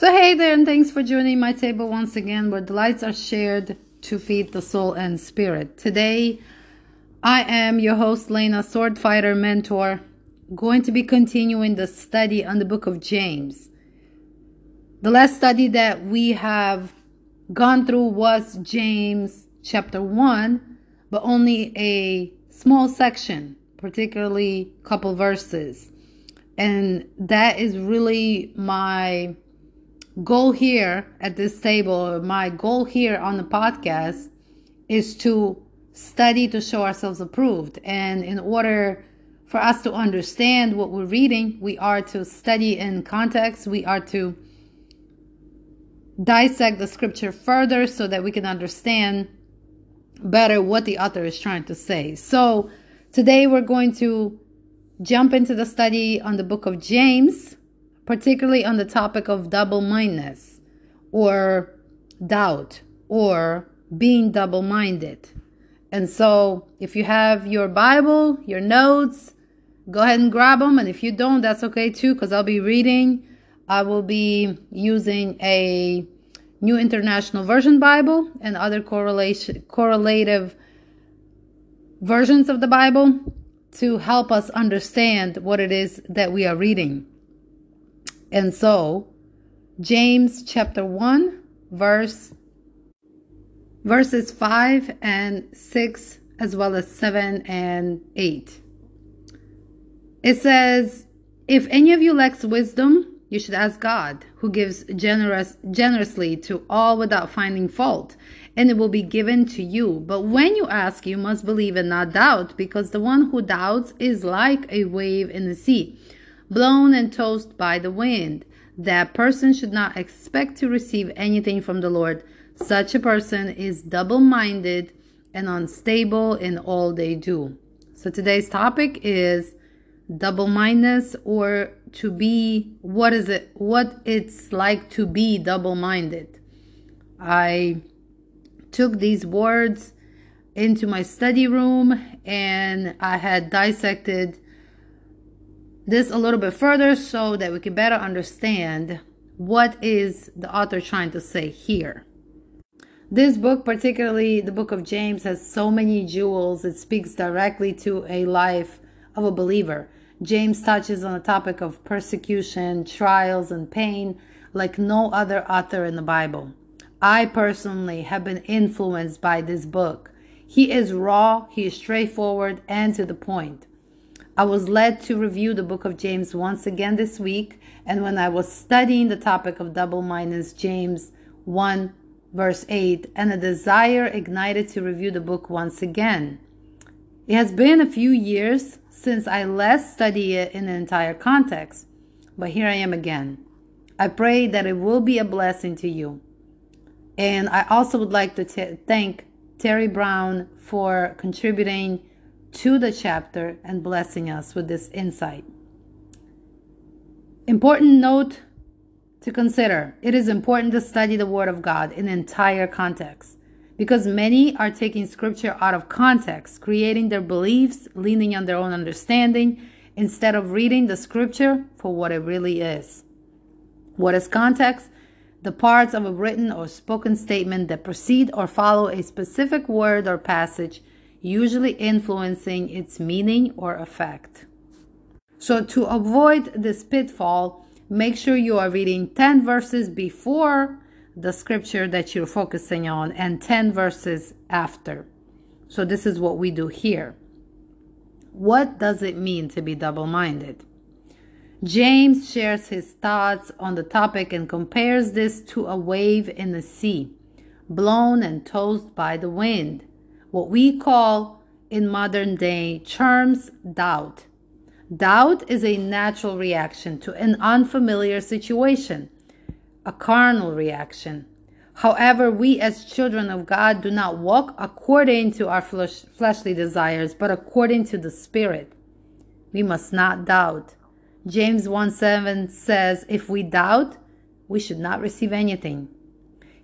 So, hey there, and thanks for joining my table once again where the lights are shared to feed the soul and spirit. Today, I am your host, Lena, sword fighter mentor, going to be continuing the study on the book of James. The last study that we have gone through was James chapter 1, but only a small section, particularly a couple verses. And that is really my goal here at this table, my goal here on the podcast is to study to show ourselves approved. And in order for us to understand what we're reading, we are to study in context, we are to dissect the scripture further so that we can understand better what the author is trying to say. So today we're going to jump into the study on the book of James particularly on the topic of double mindedness or doubt or being double minded. And so, if you have your Bible, your notes, go ahead and grab them. And if you don't, that's okay too, because I'll be reading. I will be using a New International Version Bible and other correlation correlative versions of the Bible to help us understand what it is that we are reading. And so, James chapter 1, verse verses 5 and 6 as well as 7 and 8. It says, "If any of you lacks wisdom, you should ask God, who gives generous generously to all without finding fault, and it will be given to you. But when you ask, you must believe and not doubt, because the one who doubts is like a wave in the sea." Blown and tossed by the wind. That person should not expect to receive anything from the Lord. Such a person is double minded and unstable in all they do. So today's topic is double mindedness or to be what is it what it's like to be double minded. I took these words into my study room and I had dissected this a little bit further so that we can better understand what is the author trying to say here. This book, particularly the book of James, has so many jewels. It speaks directly to a life of a believer. James touches on the topic of persecution, trials, and pain like no other author in the Bible. I personally have been influenced by this book. He is raw, he is straightforward, and to the point. I was led to review the book of James once again this week, and when I was studying the topic of double mindedness, James 1 verse 8, and a desire ignited to review the book once again. It has been a few years since I last studied it in an entire context, but here I am again. I pray that it will be a blessing to you. And I also would like to t- thank Terry Brown for contributing to the chapter and blessing us with this insight. Important note to consider it is important to study the Word of God in entire context because many are taking scripture out of context, creating their beliefs, leaning on their own understanding, instead of reading the scripture for what it really is. What is context? The parts of a written or spoken statement that precede or follow a specific word or passage usually influencing its meaning or effect. So, to avoid this pitfall, make sure you are reading 10 verses before the scripture that you're focusing on and 10 verses after. So, this is what we do here. What does it mean to be double minded? James shares his thoughts on the topic and compares this to a wave in the sea, blown and tossed by the wind what we call in modern day terms doubt. Doubt is a natural reaction to an unfamiliar situation, a carnal reaction. However, we as children of God do not walk according to our flesh, fleshly desires, but according to the Spirit. We must not doubt. James 1 7 says, If we doubt, we should not receive anything.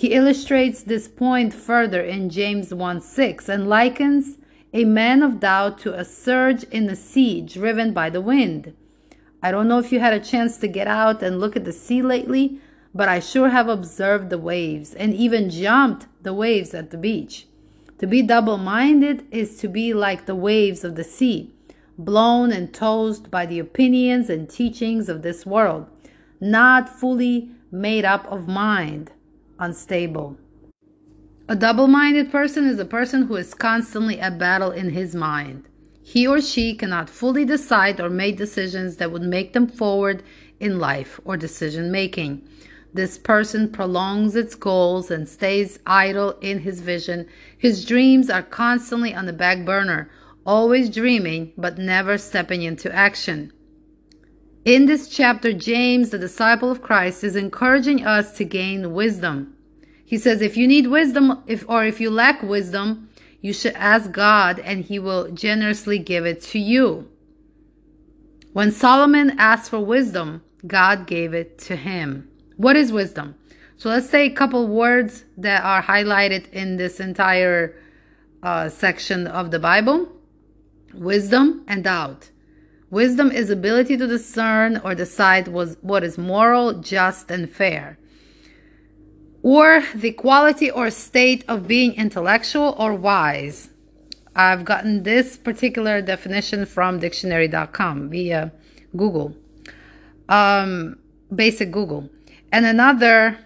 He illustrates this point further in James 1 6 and likens a man of doubt to a surge in the sea driven by the wind. I don't know if you had a chance to get out and look at the sea lately, but I sure have observed the waves and even jumped the waves at the beach. To be double minded is to be like the waves of the sea, blown and tossed by the opinions and teachings of this world, not fully made up of mind, unstable. A double minded person is a person who is constantly at battle in his mind. He or she cannot fully decide or make decisions that would make them forward in life or decision making. This person prolongs its goals and stays idle in his vision. His dreams are constantly on the back burner, always dreaming but never stepping into action. In this chapter, James, the disciple of Christ, is encouraging us to gain wisdom. He says, if you need wisdom, if or if you lack wisdom, you should ask God and he will generously give it to you. When Solomon asked for wisdom, God gave it to him. What is wisdom? So let's say a couple words that are highlighted in this entire uh, section of the Bible wisdom and doubt. Wisdom is ability to discern or decide what is moral, just, and fair. Or the quality or state of being intellectual or wise. I've gotten this particular definition from dictionary.com via Google. Um, basic Google. And another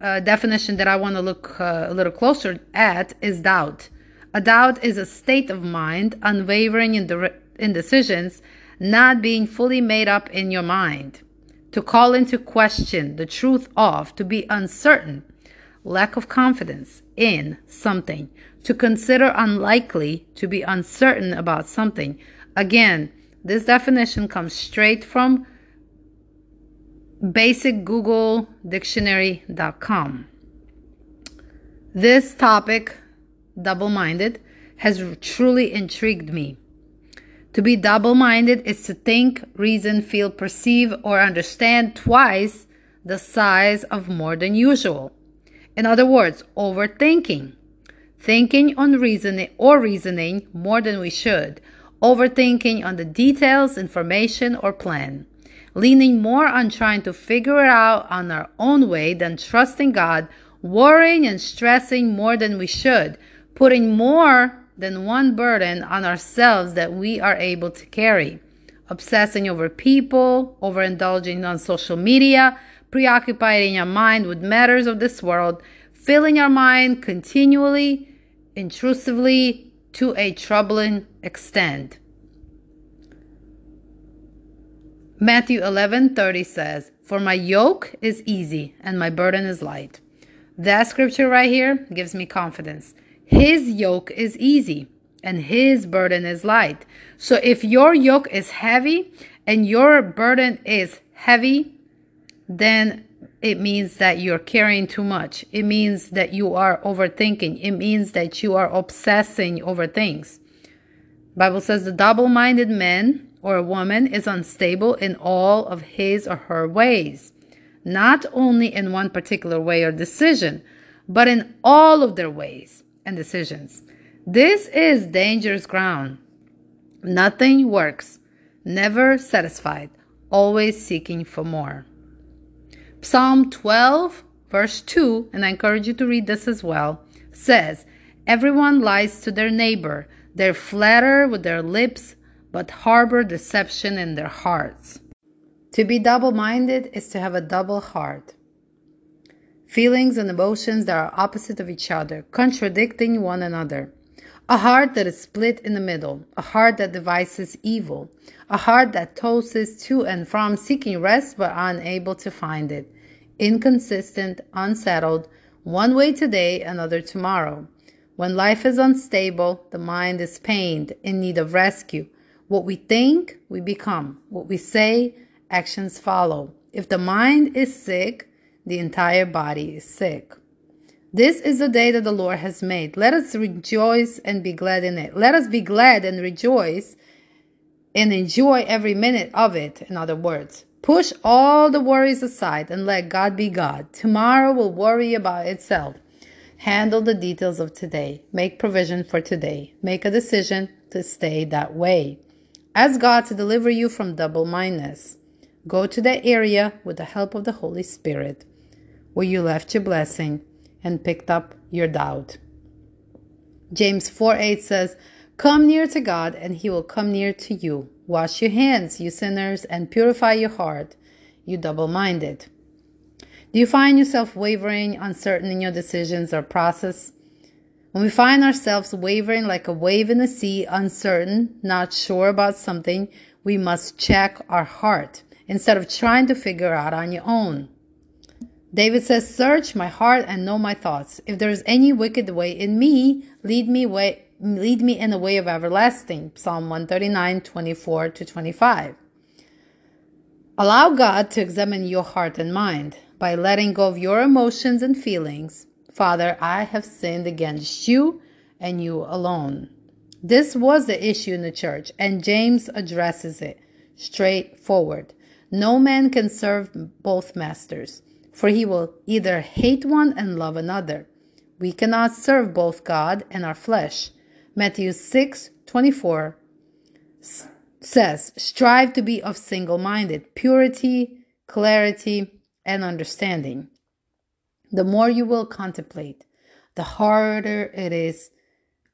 uh, definition that I want to look uh, a little closer at is doubt. A doubt is a state of mind, unwavering in, in decisions, not being fully made up in your mind. To call into question the truth of, to be uncertain, lack of confidence in something, to consider unlikely, to be uncertain about something. Again, this definition comes straight from basicgoogledictionary.com. This topic, double minded, has truly intrigued me. To be double minded is to think, reason, feel, perceive, or understand twice the size of more than usual. In other words, overthinking. Thinking on reasoning or reasoning more than we should. Overthinking on the details, information, or plan leaning more on trying to figure it out on our own way than trusting God, worrying and stressing more than we should, putting more than one burden on ourselves that we are able to carry, obsessing over people, overindulging on social media, preoccupying our mind with matters of this world, filling our mind continually, intrusively to a troubling extent. Matthew 11:30 says, "For my yoke is easy and my burden is light." That scripture right here gives me confidence. His yoke is easy and his burden is light. So if your yoke is heavy and your burden is heavy, then it means that you're carrying too much. It means that you are overthinking. It means that you are obsessing over things. Bible says the double-minded man or woman is unstable in all of his or her ways, not only in one particular way or decision, but in all of their ways and decisions. This is dangerous ground. Nothing works, never satisfied, always seeking for more. Psalm 12, verse 2, and I encourage you to read this as well, says, Everyone lies to their neighbor, they flatter with their lips, but harbor deception in their hearts. To be double minded is to have a double heart. Feelings and emotions that are opposite of each other, contradicting one another. A heart that is split in the middle, a heart that devises evil, a heart that tosses to and from seeking rest but unable to find it, inconsistent, unsettled, one way today, another tomorrow. When life is unstable, the mind is pained, in need of rescue, what we think, we become. What we say, actions follow. If the mind is sick, the entire body is sick. This is the day that the Lord has made. Let us rejoice and be glad in it. Let us be glad and rejoice and enjoy every minute of it. In other words, push all the worries aside and let God be God. Tomorrow will worry about itself. Handle the details of today. Make provision for today. Make a decision to stay that way. Ask God to deliver you from double mindedness. Go to that area with the help of the Holy Spirit. Where you left your blessing and picked up your doubt. James 4 8 says, Come near to God, and he will come near to you. Wash your hands, you sinners, and purify your heart, you double minded. Do you find yourself wavering, uncertain in your decisions or process? When we find ourselves wavering like a wave in the sea, uncertain, not sure about something, we must check our heart instead of trying to figure out on your own. David says, Search my heart and know my thoughts. If there is any wicked way in me, lead me way lead me in the way of everlasting. Psalm 139, 24 to 25. Allow God to examine your heart and mind by letting go of your emotions and feelings. Father, I have sinned against you and you alone. This was the issue in the church, and James addresses it straightforward. No man can serve both masters, for he will either hate one and love another. We cannot serve both God and our flesh. Matthew 6 24 says, Strive to be of single minded, purity, clarity, and understanding. The more you will contemplate, the harder it is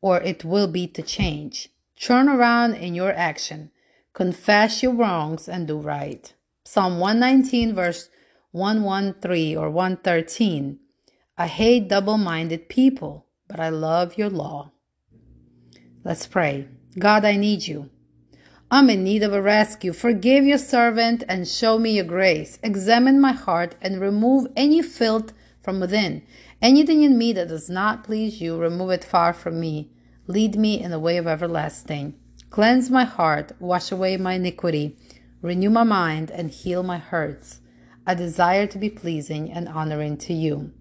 or it will be to change. Turn around in your action, confess your wrongs, and do right. Psalm 119, verse 113 or 113. I hate double minded people, but I love your law. Let's pray. God, I need you. I'm in need of a rescue. Forgive your servant and show me your grace. Examine my heart and remove any filth from within. Anything in me that does not please you, remove it far from me. Lead me in the way of everlasting. Cleanse my heart, wash away my iniquity, renew my mind, and heal my hurts. I desire to be pleasing and honoring to you.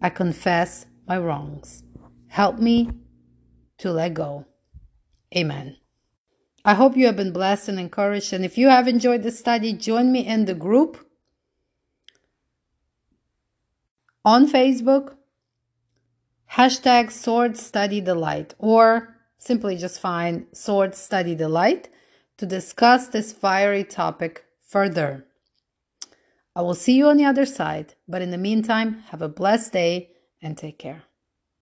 I confess my wrongs. Help me to let go. Amen. I hope you have been blessed and encouraged. And if you have enjoyed the study, join me in the group on Facebook, hashtag Sword Study Delight, or simply just find Sword Study Delight to discuss this fiery topic further. I will see you on the other side, but in the meantime, have a blessed day and take care.